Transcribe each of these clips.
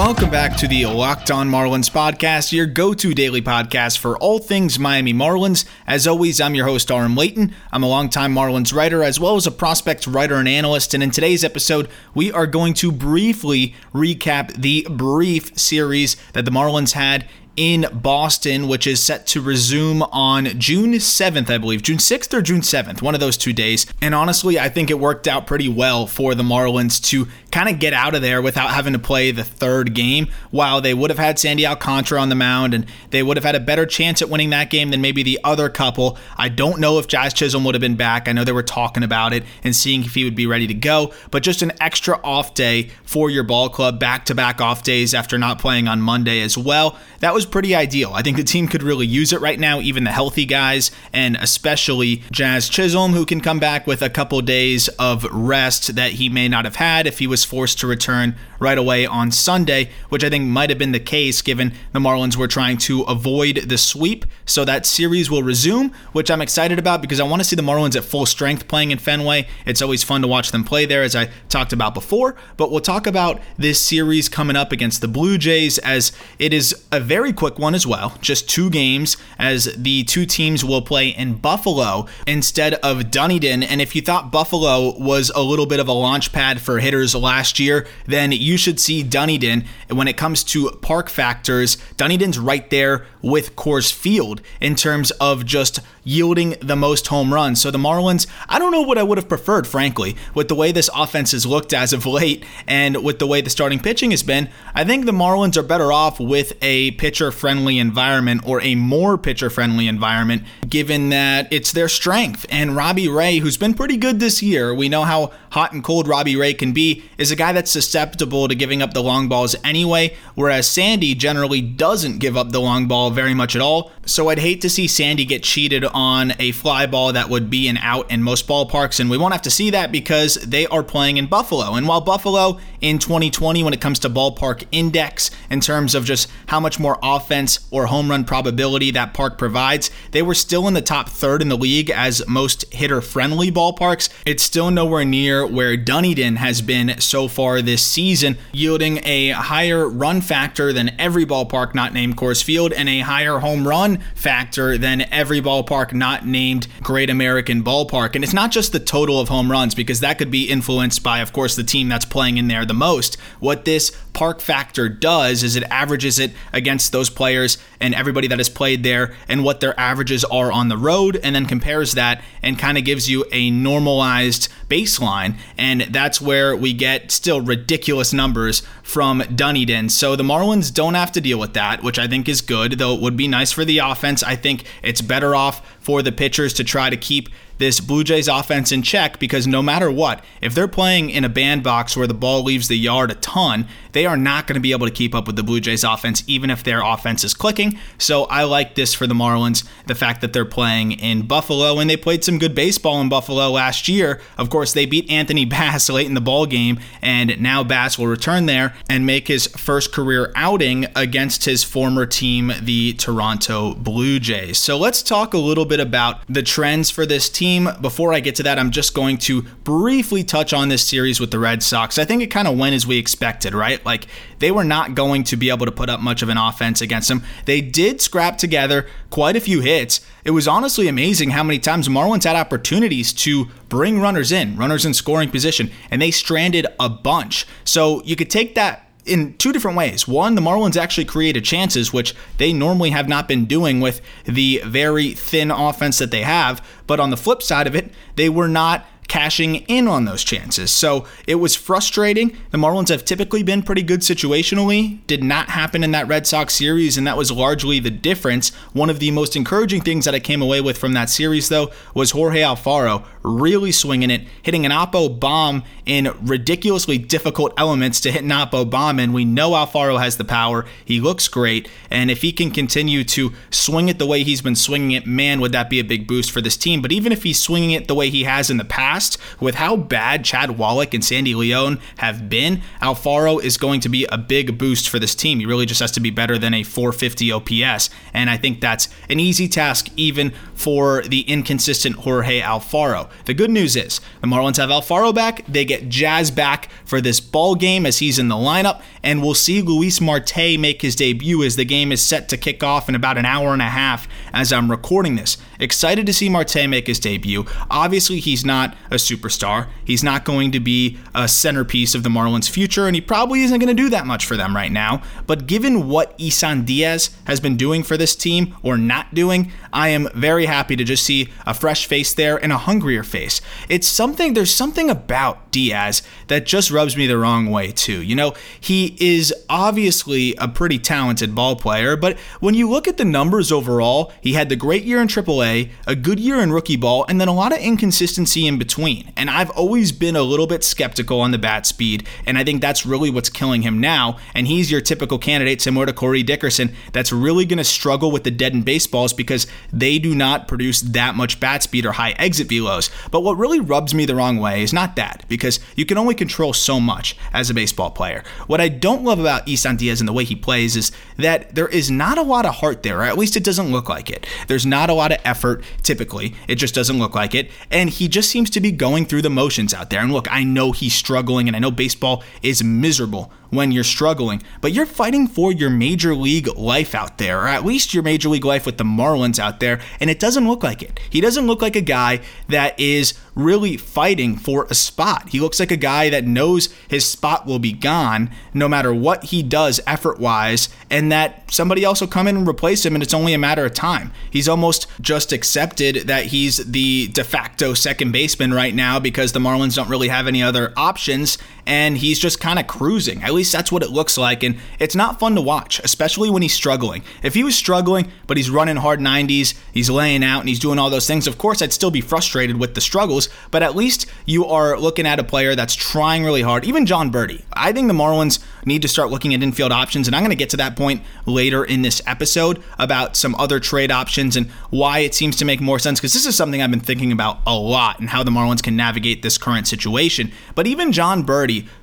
Welcome back to the Locked On Marlins podcast, your go to daily podcast for all things Miami Marlins. As always, I'm your host, Aram Leighton. I'm a longtime Marlins writer as well as a prospects writer and analyst. And in today's episode, we are going to briefly recap the brief series that the Marlins had in Boston, which is set to resume on June 7th, I believe. June 6th or June 7th, one of those two days. And honestly, I think it worked out pretty well for the Marlins to kind of get out of there without having to play the third game. While they would have had Sandy Alcantara on the mound and they would have had a better chance at winning that game than maybe the other couple, I don't know if Jazz Chisholm would have been back. I know they were talking about it and seeing if he would be ready to go, but just an extra off day for your ball club, back to back off days after not playing on Monday as well. That was pretty ideal. I think the team could really use it right now, even the healthy guys, and especially Jazz Chisholm, who can come back with a couple days of rest that he may not have had if he was forced to return right away on Sunday, which I think might have been the case given the Marlins were trying to avoid the sweep. So that series will resume, which I'm excited about because I want to see the Marlins at full strength playing in Fenway. It's always fun to watch them play there, as I talked about before. But we'll talk about this series coming up against the Blue Jays as it is a very quick one as well, just two games, as the two teams will play in Buffalo instead of Dunedin. And if you thought Buffalo was a little bit of a launch pad for hitters last year, then you should see Dunedin. And when it comes to park factors, Dunedin's right there with Coors Field in terms of just yielding the most home runs. So the Marlins, I don't know what I would have preferred, frankly, with the way this offense has looked as of late and with the way the starting pitching has been. I think the Marlins are better off with a pitcher friendly environment or a more pitcher friendly environment, given that it's their strength. And Robbie Ray, who's been pretty good this year, we know how hot and cold Robbie Ray can be, is a guy that's susceptible to giving up the long balls anyway, whereas Sandy generally doesn't give up the long ball very much at all. So I'd hate to see Sandy get cheated on a fly ball that would be an out in most ballparks, and we won't have to see that because they are playing in Buffalo. And while Buffalo in 2020, when it comes to ballpark index, in terms of just how much more offense or home run probability that park provides, they were still in the top third in the league as most hitter friendly ballparks. It's still nowhere near where Dunedin has been so far this season, yielding a higher run factor than every ballpark not named Coors Field and a higher home run factor than every ballpark not named Great American Ballpark. And it's not just the total of home runs, because that could be influenced by, of course, the team that's playing in there the most. What this park factor does is it averages it against those players and everybody that has played there and what their averages are on the road, and then compares that and kind of gives you a normalized baseline. And that's where we get still ridiculous numbers from Dunedin. So the Marlins don't have to deal with that, which I think is good, though it would be nice for the offense. I think it's better off for the pitchers to try to keep this Blue Jays offense in check because no matter what, if they're playing in a bandbox where the ball leaves the yard a ton, they are not going to be able to keep up with the Blue Jays offense, even if their offense is clicking. So I like this for the Marlins, the fact that they're playing in Buffalo, and they played some good baseball in Buffalo last year. Of course, they beat Anthony Bass late in the ball game, and now Bass will return there and make his first career outing against his former team, the Toronto Blue Jays. So let's talk a little bit about the trends for this team team. Before I get to that, I'm just going to briefly touch on this series with the Red Sox. I think it kind of went as we expected, right? Like they were not going to be able to put up much of an offense against them. They did scrap together quite a few hits. It was honestly amazing how many times Marlins had opportunities to bring runners in, runners in scoring position, and they stranded a bunch. So you could take that in two different ways. One, the Marlins actually created chances, which they normally have not been doing with the very thin offense that they have. But on the flip side of it, they were not cashing in on those chances. So it was frustrating. The Marlins have typically been pretty good situationally. Did not happen in that Red Sox series, and that was largely the difference. One of the most encouraging things that I came away with from that series, though, was Jorge Alfaro really swinging it, hitting an Oppo bomb in ridiculously difficult elements to hit an Oppo bomb. And we know Alfaro has the power. He looks great. And if he can continue to swing it the way he's been swinging it, man, would that be a big boost for this team. But even if he's swinging it the way he has in the past, past, with how bad Chad Wallach and Sandy Leon have been, Alfaro is going to be a big boost for this team. He really just has to be better than a 450 OPS. And I think that's an easy task even for the inconsistent Jorge Alfaro. The good news is the Marlins have Alfaro back. They get Jazz back for this ball game as he's in the lineup. And we'll see Luis Marte make his debut as the game is set to kick off in about an hour and a half as I'm recording this. Excited to see Marte make his debut. Obviously, he's not a superstar. He's not going to be a centerpiece of the Marlins' future, and he probably isn't going to do that much for them right now. But given what Isan Diaz has been doing for this team or not doing, I am very happy to just see a fresh face there and a hungrier face. It's something, there's something about Diaz that just rubs me the wrong way, too. You know, he is obviously a pretty talented ball player, but when you look at the numbers overall, he had the great year in AAA, a good year in rookie ball, and then a lot of inconsistency in between. And I've always been a little bit skeptical on the bat speed, and I think that's really what's killing him now. And he's your typical candidate, similar to Corey Dickerson, that's really going to struggle with the dead baseballs because they do not produce that much bat speed or high exit velos. But what really rubs me the wrong way is not that, because you can only control so much as a baseball player. What I don't love about Isan Diaz and the way he plays is that there is not a lot of heart there, or at least it doesn't look like it. There's not a lot of effort typically. It just doesn't look like it. And he just seems to be going through the motions out there. And look, I know he's struggling and I know baseball is miserable when you're struggling, but you're fighting for your major league life out there, or at least your major league life with the Marlins out there, and it doesn't look like it. He doesn't look like a guy that is really fighting for a spot. He looks like a guy that knows his spot will be gone no matter what he does effort wise, and that somebody else will come in and replace him, and it's only a matter of time. He's almost just accepted that he's the de facto second baseman right now because the Marlins don't really have any other options, and he's just kind of cruising. At least that's what it looks like, and it's not fun to watch, especially when he's struggling. If he was struggling, but he's running hard 90s, he's laying out, and he's doing all those things, of course, I'd still be frustrated with the struggles, but at least you are looking at a player that's trying really hard. Even Jon Berti. I think the Marlins need to start looking at infield options, and I'm going to get to that point later in this episode about some other trade options and why it seems to make more sense, because this is something I've been thinking about a lot and how the Marlins can navigate this current situation. But even Jon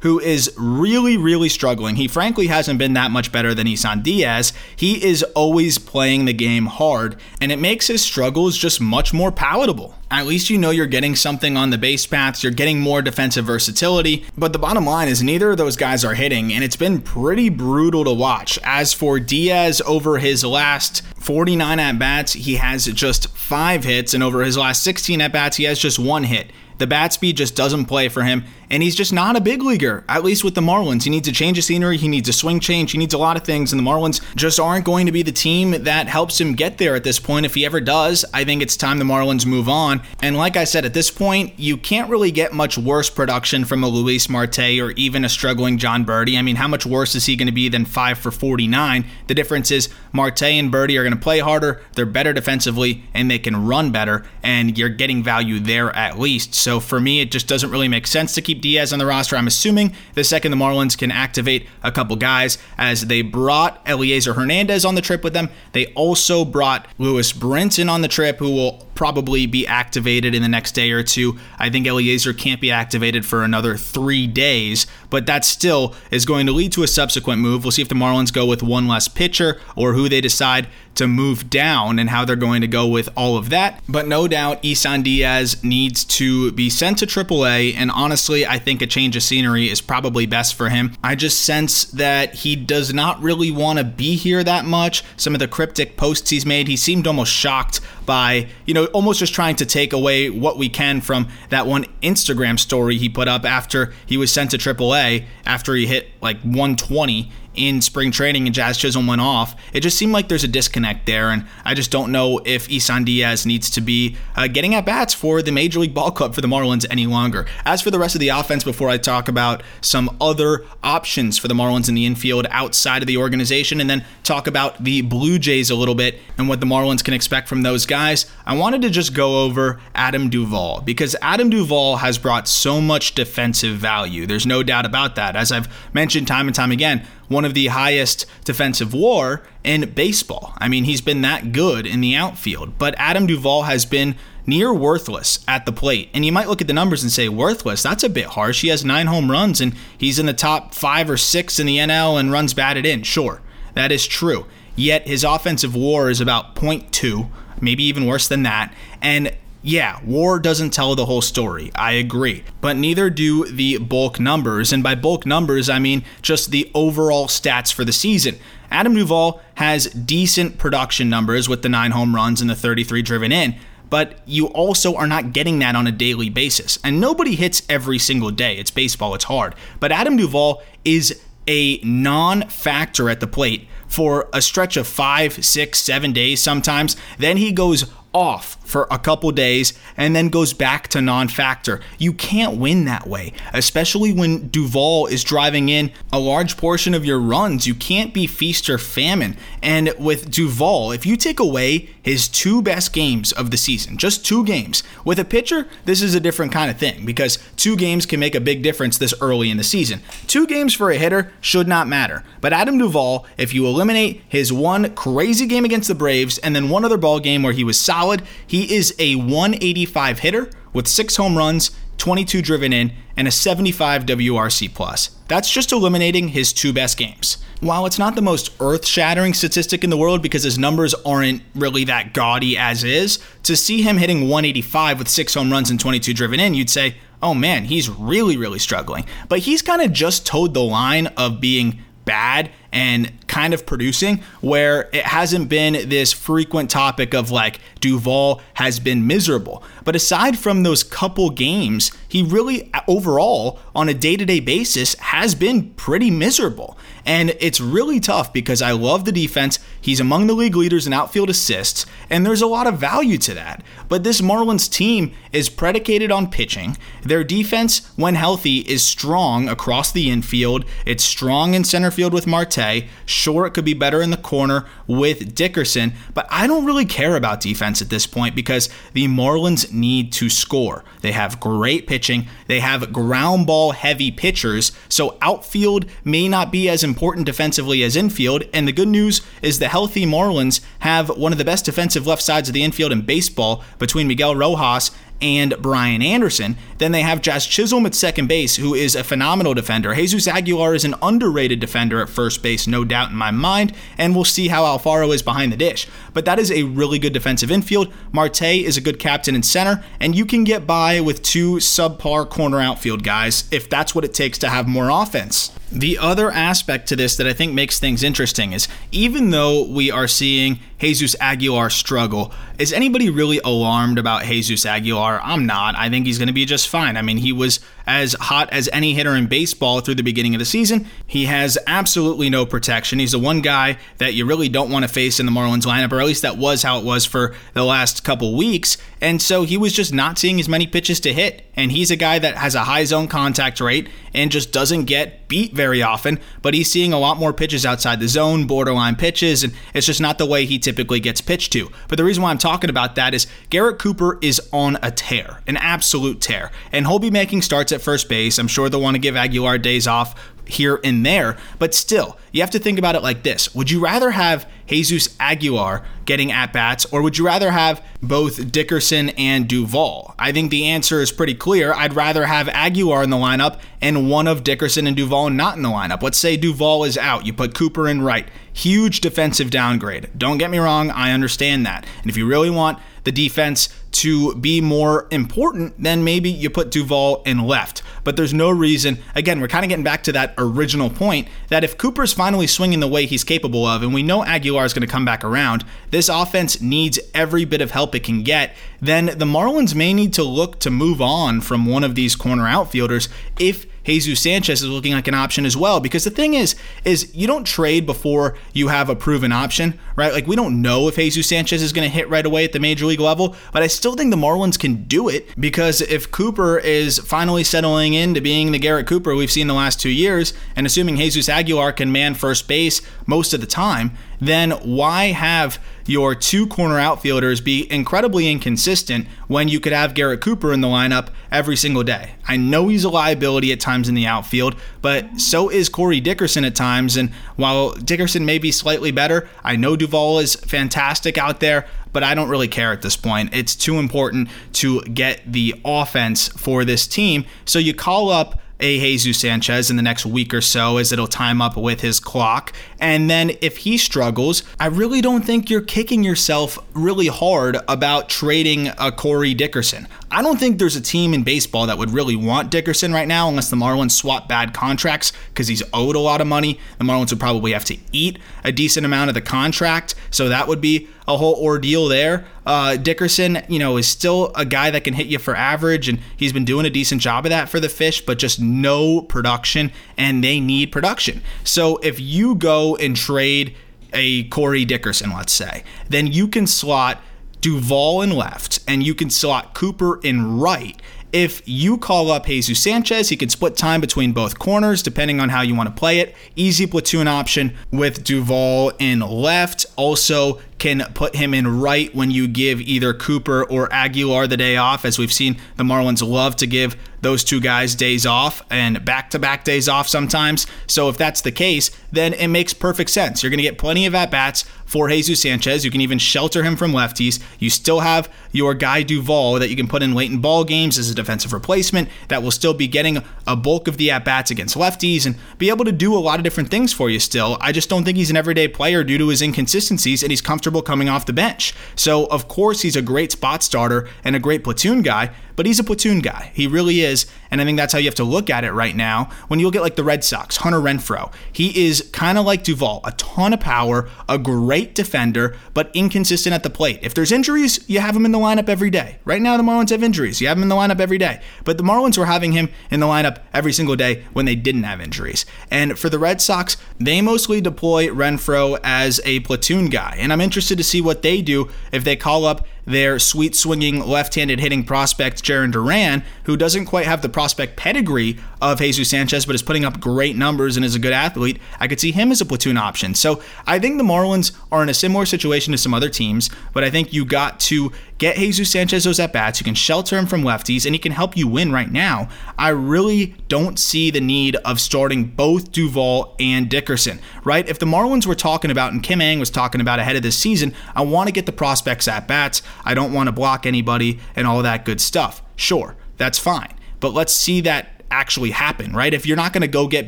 Who is really, really struggling. He frankly hasn't been that much better than Isan Diaz. He is always playing the game hard, and it makes his struggles just much more palatable. At least you know you're getting something on the base paths, you're getting more defensive versatility. But the bottom line is neither of those guys are hitting, and it's been pretty brutal to watch. As for Diaz, over his last 49 at bats, he has just five hits, and over his last 16 at bats, he has just one hit. The bat speed just doesn't play for him, and he's just not a big leaguer, at least with the Marlins. He needs a change of scenery, he needs a swing change, he needs a lot of things, and the Marlins just aren't going to be the team that helps him get there at this point. If he ever does, I think it's time the Marlins move on. And like I said, at this point, you can't really get much worse production from a Luis Marte or even a struggling Jon Berti. I mean, how much worse is he going to be than 5 for 49? The difference is Marte and Berti are going to play harder, they're better defensively, and they can run better, and you're getting value there at least. So for me, it just doesn't really make sense to keep Diaz on the roster. I'm assuming the second the Marlins can activate a couple guys, as they brought Elieser Hernandez on the trip with them. They also brought Lewis Brinson on the trip, who will probably be activated in the next day or two. I think Elieser can't be activated for another three days, but that still is going to lead to a subsequent move. We'll see if the Marlins go with one less pitcher or who they decide to move down and how they're going to go with all of that. But no doubt, Isan Diaz needs to be sent to AAA, and honestly, I think a change of scenery is probably best for him. I just sense that he does not really want to be here that much. Some of the cryptic posts he's made, he seemed almost shocked by, you know, almost just trying to take away what we can from that one Instagram story he put up after he was sent to AAA after he hit like 120 in spring training and Jazz Chisholm went off. It just seemed like there's a disconnect there, and I just don't know if Isan Diaz needs to be uh, getting at bats for the Major League Ball Club for the Marlins any longer. As for the rest of the offense, before I talk about some other options for the Marlins in the infield outside of the organization, and then talk about the Blue Jays a little bit and what the Marlins can expect from those guys, I wanted to just go over Adam Duvall because Adam Duvall has brought so much defensive value. There's no doubt about that. As I've mentioned time and time again, one of the highest defensive war in baseball. I mean, he's been that good in the outfield. But Adam Duvall has been near worthless at the plate. And you might look at the numbers and say, worthless? That's a bit harsh. He has nine home runs and he's in the top five or six in the NL and runs batted in. Sure, that is true. Yet his offensive war is about 0.2, maybe even worse than that. And yeah, war doesn't tell the whole story. I agree. But neither do the bulk numbers. And by bulk numbers, I mean just the overall stats for the season. Adam Duvall has decent production numbers with the nine home runs and the 33 driven in, but you also are not getting that on a daily basis. And nobody hits every single day. It's baseball, it's hard. But Adam Duvall is a non factor at the plate for a stretch of five, six, seven days sometimes. Then he goes off for a couple days and then goes back to non factor. You can't win that way, especially when Duvall is driving in a large portion of your runs. You can't be feast or famine. And with Duvall, if you take away his two best games of the season, just two games, with a pitcher, this is a different kind of thing because two games can make a big difference this early in the season. Two games for a hitter should not matter. But Adam Duvall, if you eliminate his one crazy game against the Braves and then one other ball game where he was solid, he is a 185 hitter with six home runs, 22 driven in, and a 75 WRC plus. That's just eliminating his two best games. While it's not the most earth shattering statistic in the world because his numbers aren't really that gaudy as is, to see him hitting 185 with six home runs and 22 driven in, you'd say, oh man, he's really, really struggling. But he's kind of just toed the line of being bad and kind of producing where it hasn't been this frequent topic of like Duvall has been miserable. But aside from those couple games, he really overall on a day-to-day basis has been pretty miserable. And it's really tough because I love the defense. He's among the league leaders in outfield assists, and there's a lot of value to that. But this Marlins team is predicated on pitching. Their defense, when healthy, is strong across the infield. It's strong in center field with Marte. Sure, it could be better in the corner with Dickerson, but I don't really care about defense at this point because the Marlins need to score. They have great pitching, they have ground ball heavy pitchers, so outfield may not be as important defensively as infield. And the good news is the healthy Marlins have one of the best defensive left sides of the infield in baseball between Miguel Rojas and Brian Anderson. Then they have Jazz Chisholm at second base, who is a phenomenal defender. Jesus Aguilar is an underrated defender at first base, no doubt in my mind, and we'll see how Alfaro is behind the dish. But that is a really good defensive infield. Marte is a good captain in center, and you can get by with two subpar corner outfield guys if that's what it takes to have more offense. The other aspect to this that I think makes things interesting is even though we are seeing Jesus Aguilar struggle, is anybody really alarmed about Jesus Aguilar? I'm not. I think he's going to be just fine. I mean, he was as hot as any hitter in baseball through the beginning of the season. He has absolutely no protection. He's the one guy that you really don't want to face in the Marlins lineup, or at least that was how it was for the last couple weeks. And so he was just not seeing as many pitches to hit. And he's a guy that has a high zone contact rate and just doesn't get beat very often, but he's seeing a lot more pitches outside the zone, borderline pitches, and it's just not the way he typically gets pitched to. But the reason why I'm talking about that is Garrett Cooper is on a tear, an absolute tear, and he'll be making starts at first base. I'm sure they'll want to give Aguilar days off here and there. But still, you have to think about it like this Would you rather have Jesus Aguilar getting at bats, or would you rather have both Dickerson and Duvall? I think the answer is pretty clear. I'd rather have Aguilar in the lineup and one of Dickerson and Duvall not in the lineup. Let's say Duvall is out. You put Cooper in right. Huge defensive downgrade. Don't get me wrong, I understand that. And if you really want the defense to be more important, then maybe you put Duvall in left. But there's no reason, again, we're kind of getting back to that original point that if Cooper's finally swinging the way he's capable of, and we know Aguilar is going to come back around, this offense needs every bit of help it can get, then the Marlins may need to look to move on from one of these corner outfielders if Jesus Sanchez is looking like an option as well. Because the thing is, is you don't trade before you have a proven option, right? Like we don't know if Jesus Sanchez is going to hit right away at the major league level, but I still think the Marlins can do it because if Cooper is finally settling into being the Garrett Cooper we've seen the last two years, and assuming Jesus Aguilar can man first base most of the time, then why have your two corner outfielders be incredibly inconsistent when you could have Garrett Cooper in the lineup every single day. I know he's a liability at times in the outfield, but so is Corey Dickerson at times. And while Dickerson may be slightly better, I know Duvall is fantastic out there but I don't really care at this point. It's too important to get the offense for this team. So you call up a Jesus Sanchez in the next week or so as it'll time up with his clock. And then if he struggles, I really don't think you're kicking yourself really hard about trading a Corey Dickerson. I don't think there's a team in baseball that would really want Dickerson right now unless the Marlins swap bad contracts because he's owed a lot of money. The Marlins would probably have to eat a decent amount of the contract, so that would be a whole ordeal there. Uh, Dickerson, you know, is still a guy that can hit you for average, and he's been doing a decent job of that for the Fish, but just no production, and they need production. So if you go and trade a Corey Dickerson, let's say, then you can slot Duvall in left, and you can slot Cooper in right. If you call up Jesus Sanchez, he can split time between both corners depending on how you want to play it. Easy platoon option with Duvall in left. Also, can put him in right when you give either Cooper or Aguilar the day off, as we've seen the Marlins love to give those two guys days off and back to back days off sometimes. So if that's the case, then it makes perfect sense. You're going to get plenty of at bats for Jesus Sanchez. You can even shelter him from lefties. You still have your guy Duvall that you can put in late in ball games as a defensive replacement that will still be getting a bulk of the at bats against lefties and be able to do a lot of different things for you still. I just don't think he's an everyday player due to his inconsistencies and he's comfortable coming off the bench. So, of course, he's a great spot starter and a great platoon guy, but he's a platoon guy. He really is. And I think that's how you have to look at it right now. When you look at like the Red Sox, Hunter Renfroe, he is kind of like Duvall, a ton of power, a great defender, but inconsistent at the plate. If there's injuries, you have him in the lineup every day. Right now, the Marlins have injuries. You have him in the lineup every day. But the Marlins were having him in the lineup every single day when they didn't have injuries. And for the Red Sox, they mostly deploy Renfroe as a platoon guy. And I'm interested to see what they do if they call up their sweet swinging left handed hitting prospect, Jarren Duran, who doesn't quite have the prospect pedigree of Jesus Sanchez, but is putting up great numbers and is a good athlete. I could see him as a platoon option. So I think the Marlins are in a similar situation to some other teams, but I think you got to get Jesus Sanchez those at bats. You can shelter him from lefties, and he can help you win right now. I really don't see the need of starting both Duvall and Dickerson, right? If the Marlins were talking about, and Kim Ng was talking about ahead of this season, I want to get the prospects at bats. I don't want to block anybody and all that good stuff. Sure, that's fine. But let's see that actually happen, right? If you're not going to go get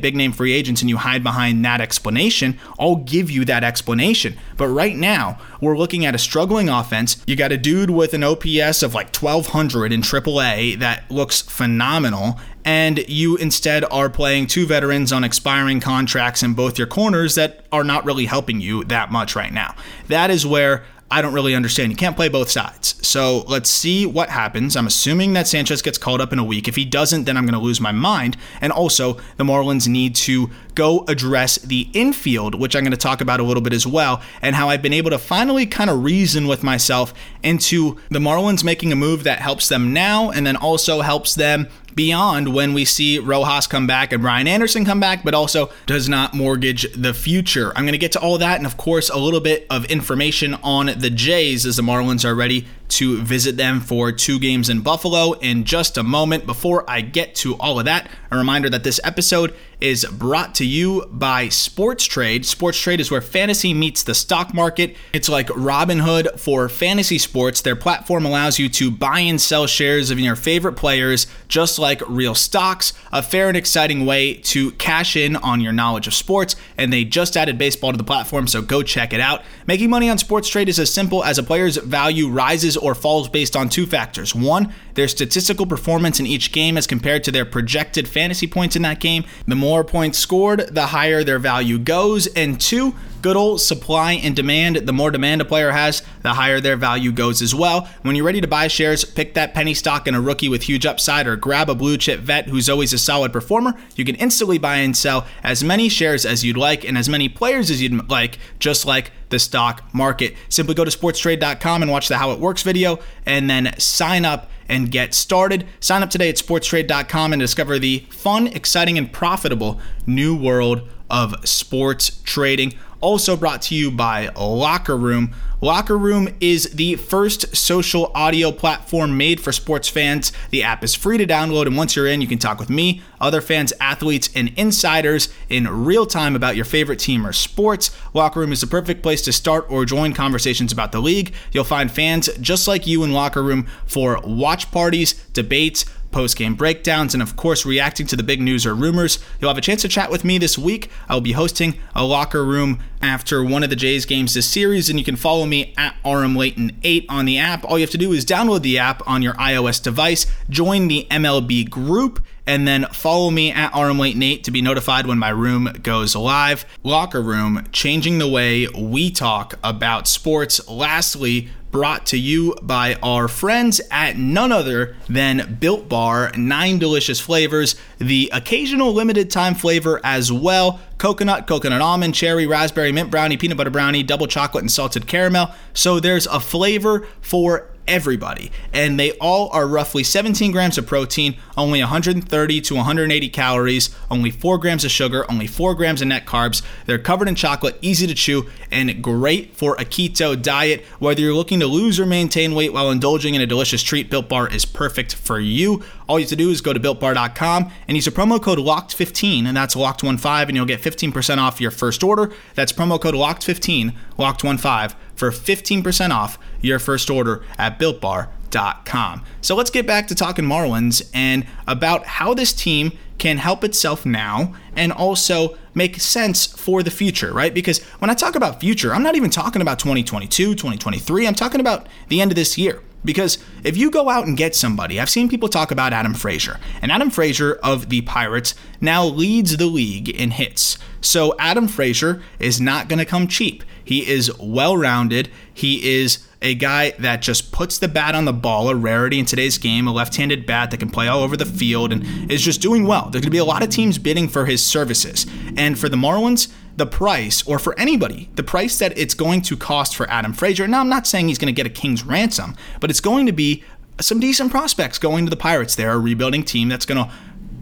big name free agents and you hide behind that explanation, I'll give you that explanation. But right now, we're looking at a struggling offense. You got a dude with an OPS of like 1200 in AAA that looks phenomenal. And you instead are playing two veterans on expiring contracts in both your corners that are not really helping you that much right now. That is where I don't really understand. You can't play both sides. So let's see what happens. I'm assuming that Sanchez gets called up in a week. If he doesn't, then I'm going to lose my mind. And also, the Marlins need to go address the infield, which I'm going to talk about a little bit as well, and how I've been able to finally kind of reason with myself into the Marlins making a move that helps them now and then also helps them beyond when we see Rojas come back and Brian Anderson come back, but also does not mortgage the future. I'm going to get to all that and, of course, a little bit of information on the Jays as the Marlins are ready to visit them for two games in Buffalo in just a moment. Before I get to all of that, a reminder that this episode is brought to you by Sports Trade. Sports Trade is where fantasy meets the stock market. It's like Robinhood for fantasy sports. Their platform allows you to buy and sell shares of your favorite players just like real stocks, a fair and exciting way to cash in on your knowledge of sports. And they just added baseball to the platform, so go check it out. Making money on Sports Trade is as simple as a player's value rises or falls based on two factors. One, their statistical performance in each game as compared to their projected fantasy points in that game. The more points scored, the higher their value goes. And two, good old supply and demand. The more demand a player has, the higher their value goes as well. When you're ready to buy shares, pick that penny stock in a rookie with huge upside or grab a blue chip vet who's always a solid performer. You can instantly buy and sell as many shares as you'd like and as many players as you'd like, just like the stock market. Simply go to sportstrade.com and watch the How It Works video and then sign up and get started. Sign up today at sportstrade.com and discover the fun, exciting, and profitable new world of sports trading. Also brought to you by Locker Room. Locker Room is the first social audio platform made for sports fans. The app is free to download, and once you're in, you can talk with me, other fans, athletes, and insiders in real time about your favorite team or sports. Locker Room is the perfect place to start or join conversations about the league. You'll find fans just like you in Locker Room for watch parties, debates, post game breakdowns, and of course, reacting to the big news or rumors. You'll have a chance to chat with me this week. I'll be hosting a locker room after one of the Jays games this series, and you can follow me at RMLayton8 on the app. All you have to do is download the app on your iOS device, join the MLB group, and then follow me at RM RMLayton8 to be notified when my room goes live. Locker Room, changing the way we talk about sports. Lastly, brought to you by our friends at none other than Built Bar. Nine delicious flavors, the occasional limited time flavor as well coconut, coconut almond, cherry, raspberry, mint brownie, peanut butter brownie, double chocolate, and salted caramel. So there's a flavor for everybody. And they all are roughly 17 grams of protein, only 130 to 180 calories, only 4 grams of sugar, only 4 grams of net carbs. They're covered in chocolate, easy to chew, and great for a keto diet. Whether you're looking to lose or maintain weight while indulging in a delicious treat, Built Bar is perfect for you. All you have to do is go to builtbar.com and use a promo code LOCKED15, and that's LOCKED15, and you'll get 15% off your first order. That's promo code LOCKED15, LOCKED15 for 15% off your first order at builtbar.com. So let's get back to talking Marlins and about how this team can help itself now and also make sense for the future, right? Because when I talk about future, I'm not even talking about 2022, 2023. I'm talking about the end of this year. Because if you go out and get somebody, I've seen people talk about Adam Frazier, and Adam Frazier of the Pirates now leads the league in hits. So Adam Frazier is not going to come cheap. He is well rounded. He is a guy that just puts the bat on the ball, a rarity in today's game, a left handed bat that can play all over the field and is just doing well. There's going to be a lot of teams bidding for his services. And for the Marlins, the price, or for anybody, the price that it's going to cost for Adam Frazier. Now, I'm not saying he's going to get a king's ransom, but it's going to be some decent prospects going to the Pirates. They're a rebuilding team that's going to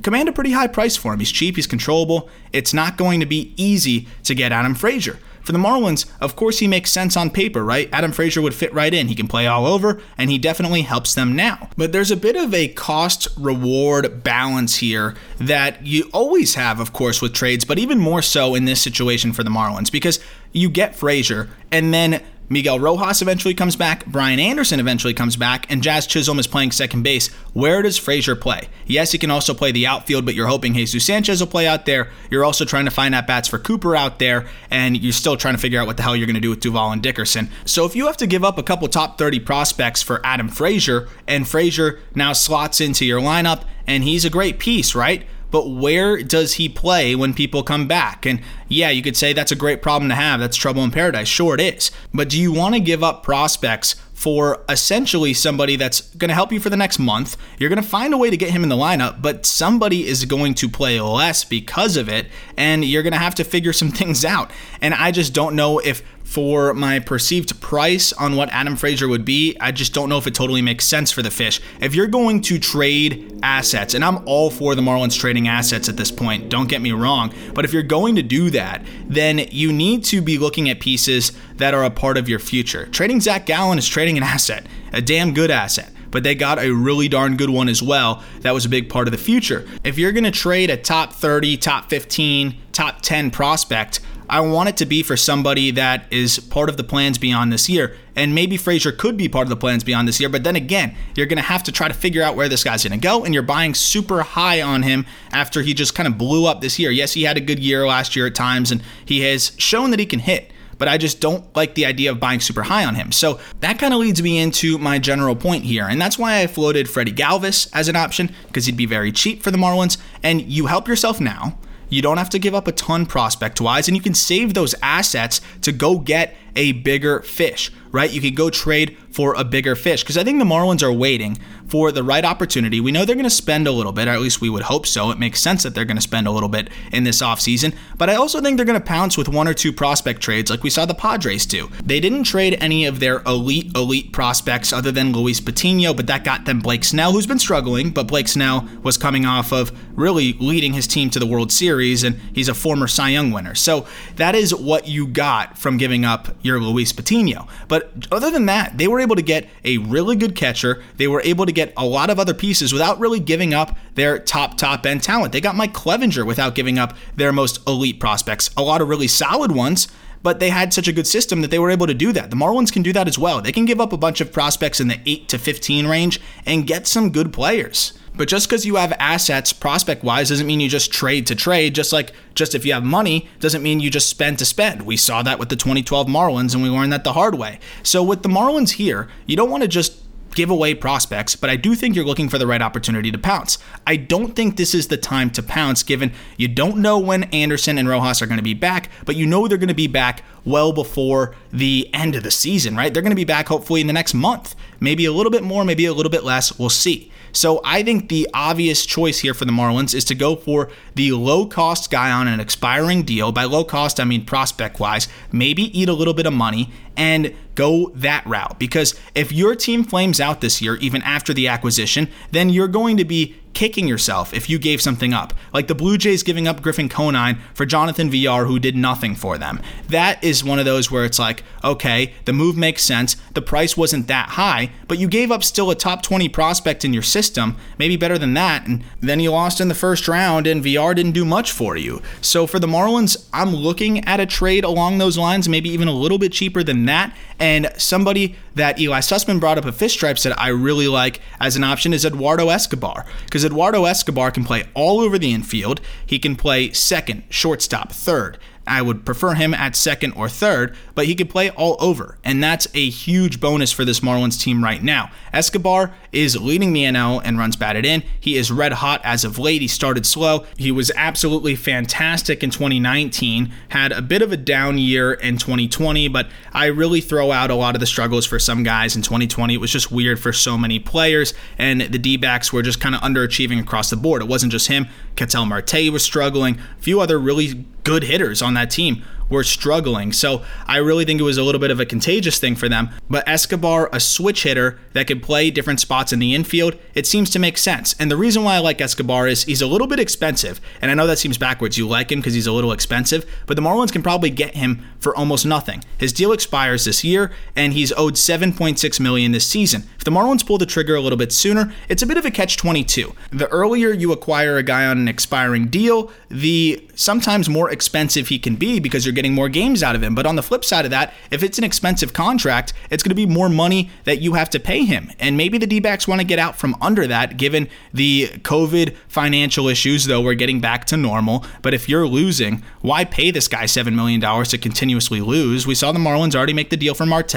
command a pretty high price for him. He's cheap, he's controllable. It's not going to be easy to get Adam Frazier. For the Marlins, of course, he makes sense on paper, right? Adam Frazier would fit right in. He can play all over, and he definitely helps them now. But there's a bit of a cost reward balance here that you always have, of course, with trades, but even more so in this situation for the Marlins because you get Frazier, and then Miguel Rojas eventually comes back, Brian Anderson eventually comes back, and Jazz Chisholm is playing second base. Where does Frazier play? Yes, he can also play the outfield, but you're hoping Jesus Sanchez will play out there. You're also trying to find at bats for Cooper out there, and you're still trying to figure out what the hell you're going to do with Duvall and Dickerson. So if you have to give up a couple top 30 prospects for Adam Frazier, and Frazier now slots into your lineup, and he's a great piece, right? But where does he play when people come back? And yeah, you could say that's a great problem to have. That's trouble in paradise. Sure, it is. But do you want to give up prospects for essentially somebody that's going to help you for the next month? You're going to find a way to get him in the lineup, but somebody is going to play less because of it, and you're going to have to figure some things out. And I just don't know if for my perceived price on what Adam Frazier would be, I just don't know if it totally makes sense for the fish. If you're going to trade assets, and I'm all for the Marlins trading assets at this point, don't get me wrong, but if you're going to do that, then you need to be looking at pieces that are a part of your future. Trading Zach Gallen is trading an asset, a damn good asset but they got a really darn good one as well. That was a big part of the future. If you're going to trade a top 30, top 15, top 10 prospect, I want it to be for somebody that is part of the plans beyond this year. And maybe Frazier could be part of the plans beyond this year, but then again, you're going to have to try to figure out where this guy's going to go, and you're buying super high on him after he just kind of blew up this year. Yes, he had a good year last year at times, and he has shown that he can hit but I just don't like the idea of buying super high on him. So that kind of leads me into my general point here, and that's why I floated Freddie Galvis as an option because he'd be very cheap for the Marlins, and you help yourself now. You don't have to give up a ton prospect wise, and you can save those assets to go get a bigger fish. Right? You could go trade for a bigger fish because I think the Marlins are waiting for the right opportunity. We know they're going to spend a little bit, or at least we would hope so. It makes sense that they're going to spend a little bit in this offseason, but I also think they're going to pounce with one or two prospect trades like we saw the Padres do. They didn't trade any of their elite, elite prospects other than Luis Patino, but that got them Blake Snell, who's been struggling, but Blake Snell was coming off of really leading his team to the World Series, and he's a former Cy Young winner. So that is what you got from giving up your Luis Patino. But other than that, they were able to get a really good catcher. They were able to get a lot of other pieces without really giving up their top, top end talent. They got Mike Clevinger without giving up their most elite prospects. A lot of really solid ones but they had such a good system that they were able to do that. The Marlins can do that as well. They can give up a bunch of prospects in the 8 to 15 range and get some good players. But just because you have assets prospect wise doesn't mean you just trade to trade. Just like just if you have money doesn't mean you just spend to spend. We saw that with the 2012 Marlins and we learned that the hard way. So with the Marlins here, you don't want to just give away prospects, but I do think you're looking for the right opportunity to pounce. I don't think this is the time to pounce given you don't know when Anderson and Rojas are going to be back, but you know they're going to be back well before the end of the season, right? They're going to be back hopefully in the next month. Maybe a little bit more, maybe a little bit less. We'll see. So I think the obvious choice here for the Marlins is to go for the low cost guy on an expiring deal. By low cost, I mean prospect wise. Maybe eat a little bit of money and go that route. Because if your team flames out this year, even after the acquisition, then you're going to be kicking yourself if you gave something up. Like the Blue Jays giving up Griffin Conine for Jonathan Villar, who did nothing for them. That is one of those where it's like, okay, the move makes sense. The price wasn't that high, but you gave up still a top 20 prospect in your system, maybe better than that. And then you lost in the first round, and Villar didn't do much for you. So for the Marlins, I'm looking at a trade along those lines, maybe even a little bit cheaper than that. And somebody that Eli Sussman brought up a Fish Stripes that I really like as an option is Eduardo Escobar. Because Eduardo Escobar can play all over the infield. He can play second, shortstop, third. I would prefer him at second or third, but he could play all over, and that's a huge bonus for this Marlins team right now. Escobar is leading the NL and runs batted in. He is red hot as of late. He started slow. He was absolutely fantastic in 2019, had a bit of a down year in 2020, but I really throw out a lot of the struggles for some guys in 2020. It was just weird for so many players, and the D backs were just kind of underachieving across the board. It wasn't just him. Ketel Marte was struggling. A few other really good hitters on that team were struggling. So I really think it was a little bit of a contagious thing for them. But Escobar, a switch hitter that could play different spots in the infield, it seems to make sense. And the reason why I like Escobar is he's a little bit expensive. And I know that seems backwards. You like him because he's a little expensive, but the Marlins can probably get him for almost nothing. His deal expires this year, and he's owed 7.6 million this season. If the Marlins pull the trigger a little bit sooner, it's a bit of a catch-22. The earlier you acquire a guy on an expiring deal, the sometimes more expensive he can be because you're getting more games out of him. But on the flip side of that, if it's an expensive contract, it's going to be more money that you have to pay him. And maybe the D backs want to get out from under that given the COVID financial issues, though we're getting back to normal. But if you're losing, why pay this guy $7 million to continuously lose? We saw the Marlins already make the deal for Marte.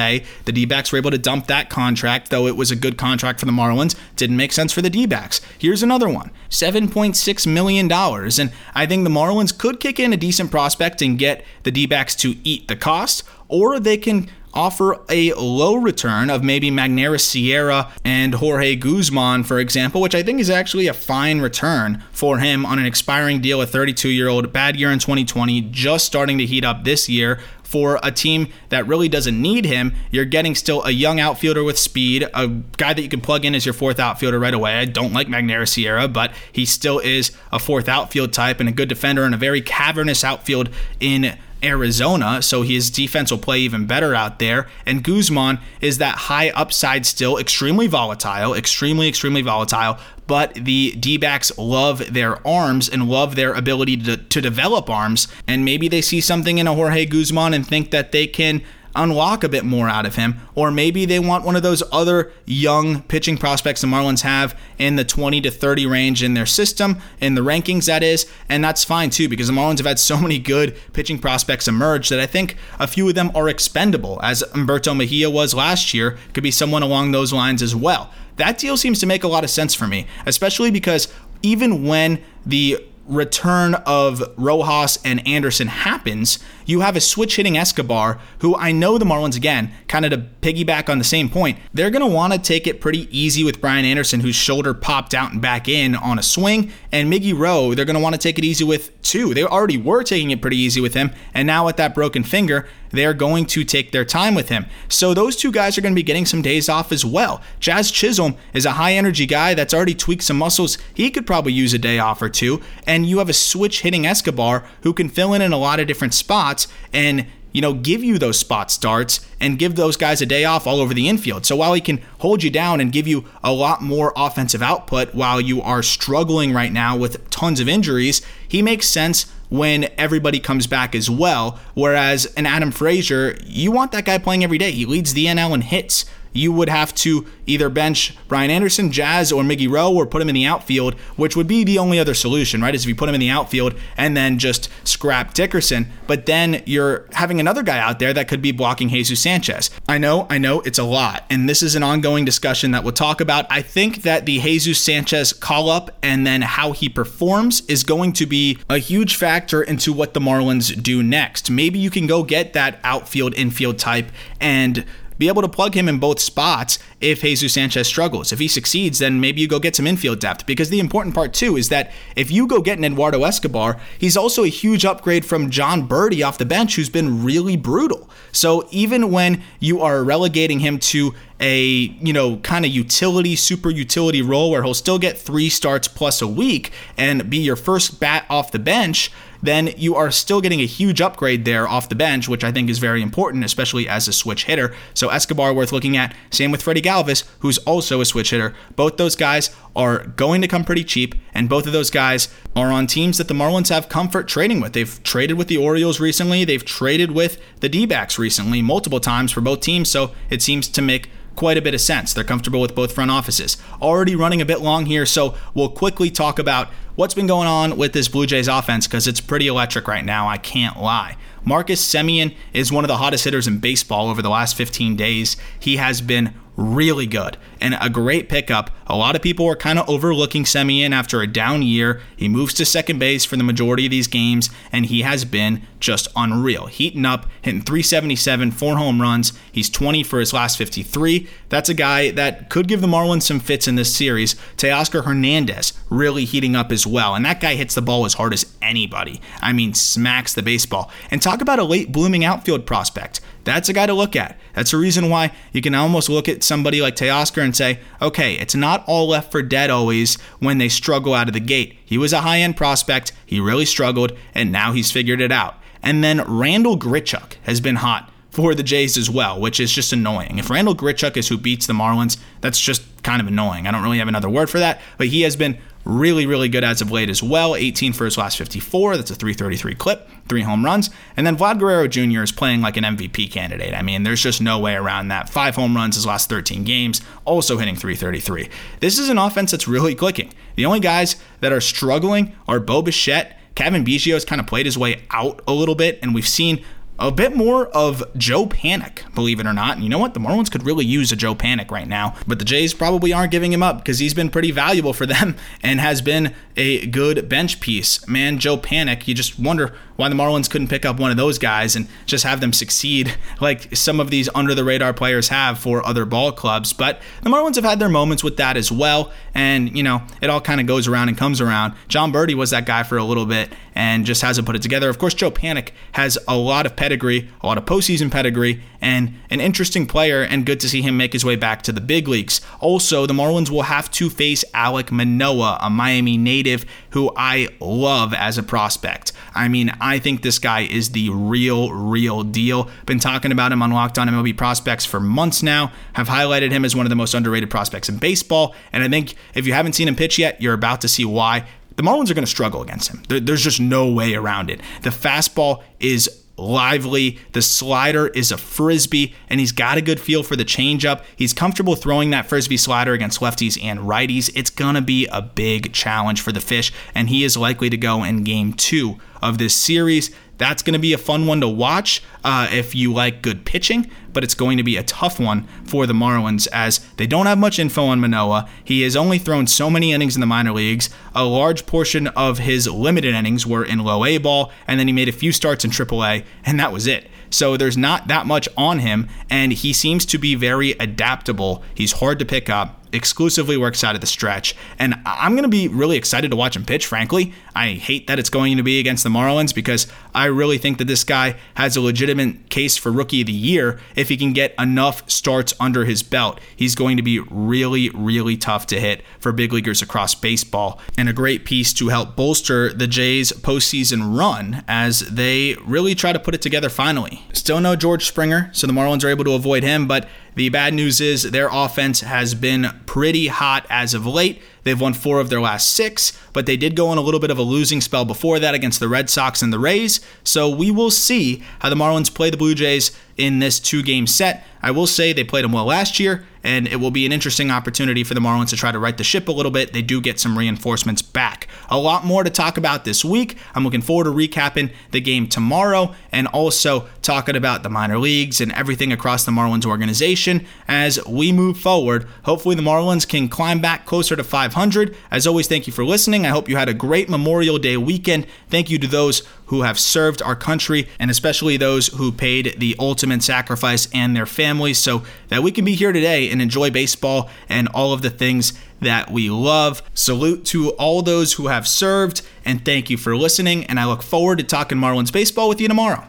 The D backs were able to dump that contract, though it was a good contract for the Marlins. Didn't make sense for the D backs. Here's another one $7.6 million. And I think the Marlins could kick in a decent prospect and get the D backs to eat the cost, or they can offer a low return of maybe Magneuris Sierra and Jorge Guzman, for example, which I think is actually a fine return for him on an expiring deal. A 32 year old, bad year in 2020, just starting to heat up this year. For a team that really doesn't need him, you're getting still a young outfielder with speed, a guy that you can plug in as your fourth outfielder right away. I don't like Magneuris Sierra, but he still is a fourth outfield type and a good defender and a very cavernous outfield in Arizona, so his defense will play even better out there. And Guzman is that high upside still, extremely volatile, extremely, extremely volatile. But the D backs love their arms and love their ability to, to develop arms. And maybe they see something in a Jorge Guzman and think that they can unlock a bit more out of him. Or maybe they want one of those other young pitching prospects the Marlins have in the 20 to 30 range in their system, in the rankings, that is. And that's fine too, because the Marlins have had so many good pitching prospects emerge that I think a few of them are expendable, as Humberto Mejia was last year, could be someone along those lines as well. That deal seems to make a lot of sense for me, especially because even when the return of Rojas and Anderson happens, you have a switch hitting Escobar, who I know the Marlins, again, kind of to piggyback on the same point, they're going to want to take it pretty easy with Brian Anderson, whose shoulder popped out and back in on a swing. And Miggy Rowe, they're going to want to take it easy with too. They already were taking it pretty easy with him. And now with that broken finger, they're going to take their time with him. So those two guys are going to be getting some days off as well. Jazz Chisholm is a high energy guy that's already tweaked some muscles. He could probably use a day off or two. And you have a switch hitting Escobar who can fill in in a lot of different spots. And you know, give you those spot starts and give those guys a day off all over the infield. So while he can hold you down and give you a lot more offensive output while you are struggling right now with tons of injuries, he makes sense when everybody comes back as well. Whereas an Adam Frazier, you want that guy playing every day. He leads the NL in hits you would have to either bench Brian Anderson, Jazz, or Miggy Rowe, or put him in the outfield, which would be the only other solution, right? Is if you put him in the outfield and then just scrap Dickerson. But then you're having another guy out there that could be blocking Jesus Sanchez. I know, I know it's a lot, and this is an ongoing discussion that we'll talk about. I think that the Jesus Sanchez call up and then how he performs is going to be a huge factor into what the Marlins do next. Maybe you can go get that outfield infield type and be able to plug him in both spots if Jesus Sanchez struggles. If he succeeds, then maybe you go get some infield depth. Because the important part, too, is that if you go get an Eduardo Escobar, he's also a huge upgrade from Jon Berti off the bench, who's been really brutal. So even when you are relegating him to a, you know, kind of utility, super utility role where he'll still get three starts plus a week and be your first bat off the bench, then you are still getting a huge upgrade there off the bench, which I think is very important, especially as a switch hitter. So Escobar worth looking at. Same with Freddie Galvis, who's also a switch hitter. Both those guys are going to come pretty cheap, and both of those guys are on teams that the Marlins have comfort trading with. They've traded with the Orioles recently, they've traded with the D backs recently, multiple times for both teams, so it seems to make quite a bit of sense. They're comfortable with both front offices. Already running a bit long here, so we'll quickly talk about what's been going on with this Blue Jays offense because it's pretty electric right now, I can't lie. Marcus Semien is one of the hottest hitters in baseball over the last 15 days. He has been really good and a great pickup. A lot of people were kind of overlooking Semien after a down year. He moves to second base for the majority of these games, and he has been just unreal. Heating up, hitting 377, four home runs. He's 20 for his last 53. That's a guy that could give the Marlins some fits in this series. Teoscar Hernandez really heating up as well, and that guy hits the ball as hard as anybody. I mean, smacks the baseball. And talk about a late blooming outfield prospect. That's a guy to look at. That's a reason why you can almost look at somebody like Teoscar and say, okay, it's not all left for dead always when they struggle out of the gate. He was a high end prospect, he really struggled, and now he's figured it out. And then Randall Grichuk has been hot for the Jays as well, which is just annoying. If Randall Grichuk is who beats the Marlins, that's just kind of annoying. I don't really have another word for that, but he has been really, really good as of late as well. 18 for his last 54. That's a 333 clip, three home runs. And then Vlad Guerrero Jr. is playing like an MVP candidate. I mean, there's just no way around that. Five home runs his last 13 games, also hitting 333. This is an offense that's really clicking. The only guys that are struggling are Bo Bichette. Biggio has kind of played his way out a little bit, and we've seen a bit more of Joe Panik, believe it or not. And you know what? The Marlins could really use a Joe Panik right now, but the Jays probably aren't giving him up because he's been pretty valuable for them and has been a good bench piece. Man, Joe Panik, you just wonder why the Marlins couldn't pick up one of those guys and just have them succeed like some of these under the radar players have for other ball clubs. But the Marlins have had their moments with that as well. And, you know, it all kind of goes around and comes around. Jon Berti was that guy for a little bit and just hasn't put it together. Of course, Joe Panik has a lot of pedigree, a lot of postseason pedigree, and an interesting player, and good to see him make his way back to the big leagues. Also, the Marlins will have to face Alec Manoah, a Miami native who I love as a prospect. I mean, I think this guy is the real, real deal. Been talking about him on Locked On MLB Prospects for months now. Have highlighted him as one of the most underrated prospects in baseball. And I think if you haven't seen him pitch yet, you're about to see why. The Marlins are going to struggle against him. There's just no way around it. The fastball is lively. The slider is a frisbee, and he's got a good feel for the changeup. He's comfortable throwing that frisbee slider against lefties and righties. It's going to be a big challenge for the fish, and he is likely to go in game two of this series. That's going to be a fun one to watch uh, if you like good pitching, but it's going to be a tough one for the Marlins as they don't have much info on Manoah. He has only thrown so many innings in the minor leagues. A large portion of his limited innings were in low A ball, and then he made a few starts in AAA, and that was it. So there's not that much on him, and he seems to be very adaptable. He's hard to pick up exclusively works out of the stretch. And I'm going to be really excited to watch him pitch, frankly. I hate that it's going to be against the Marlins because I really think that this guy has a legitimate case for rookie of the year if he can get enough starts under his belt. He's going to be really, really tough to hit for big leaguers across baseball and a great piece to help bolster the Jays' postseason run as they really try to put it together finally. Still no George Springer, so the Marlins are able to avoid him, but the bad news is their offense has been pretty hot as of late. They've won four of their last six, but they did go on a little bit of a losing spell before that against the Red Sox and the Rays. So we will see how the Marlins play the Blue Jays in this two game set. I will say they played them well last year, and it will be an interesting opportunity for the Marlins to try to right the ship a little bit. They do get some reinforcements back. A lot more to talk about this week. I'm looking forward to recapping the game tomorrow and also talking about the minor leagues and everything across the Marlins organization as we move forward. Hopefully, the Marlins can climb back closer to 500. As always, thank you for listening. I hope you had a great Memorial Day weekend. Thank you to those who have served our country and especially those who paid the ultimate sacrifice and their families so that we can be here today and enjoy baseball and all of the things that we love. Salute to all those who have served and thank you for listening. And I look forward to talking Marlins baseball with you tomorrow.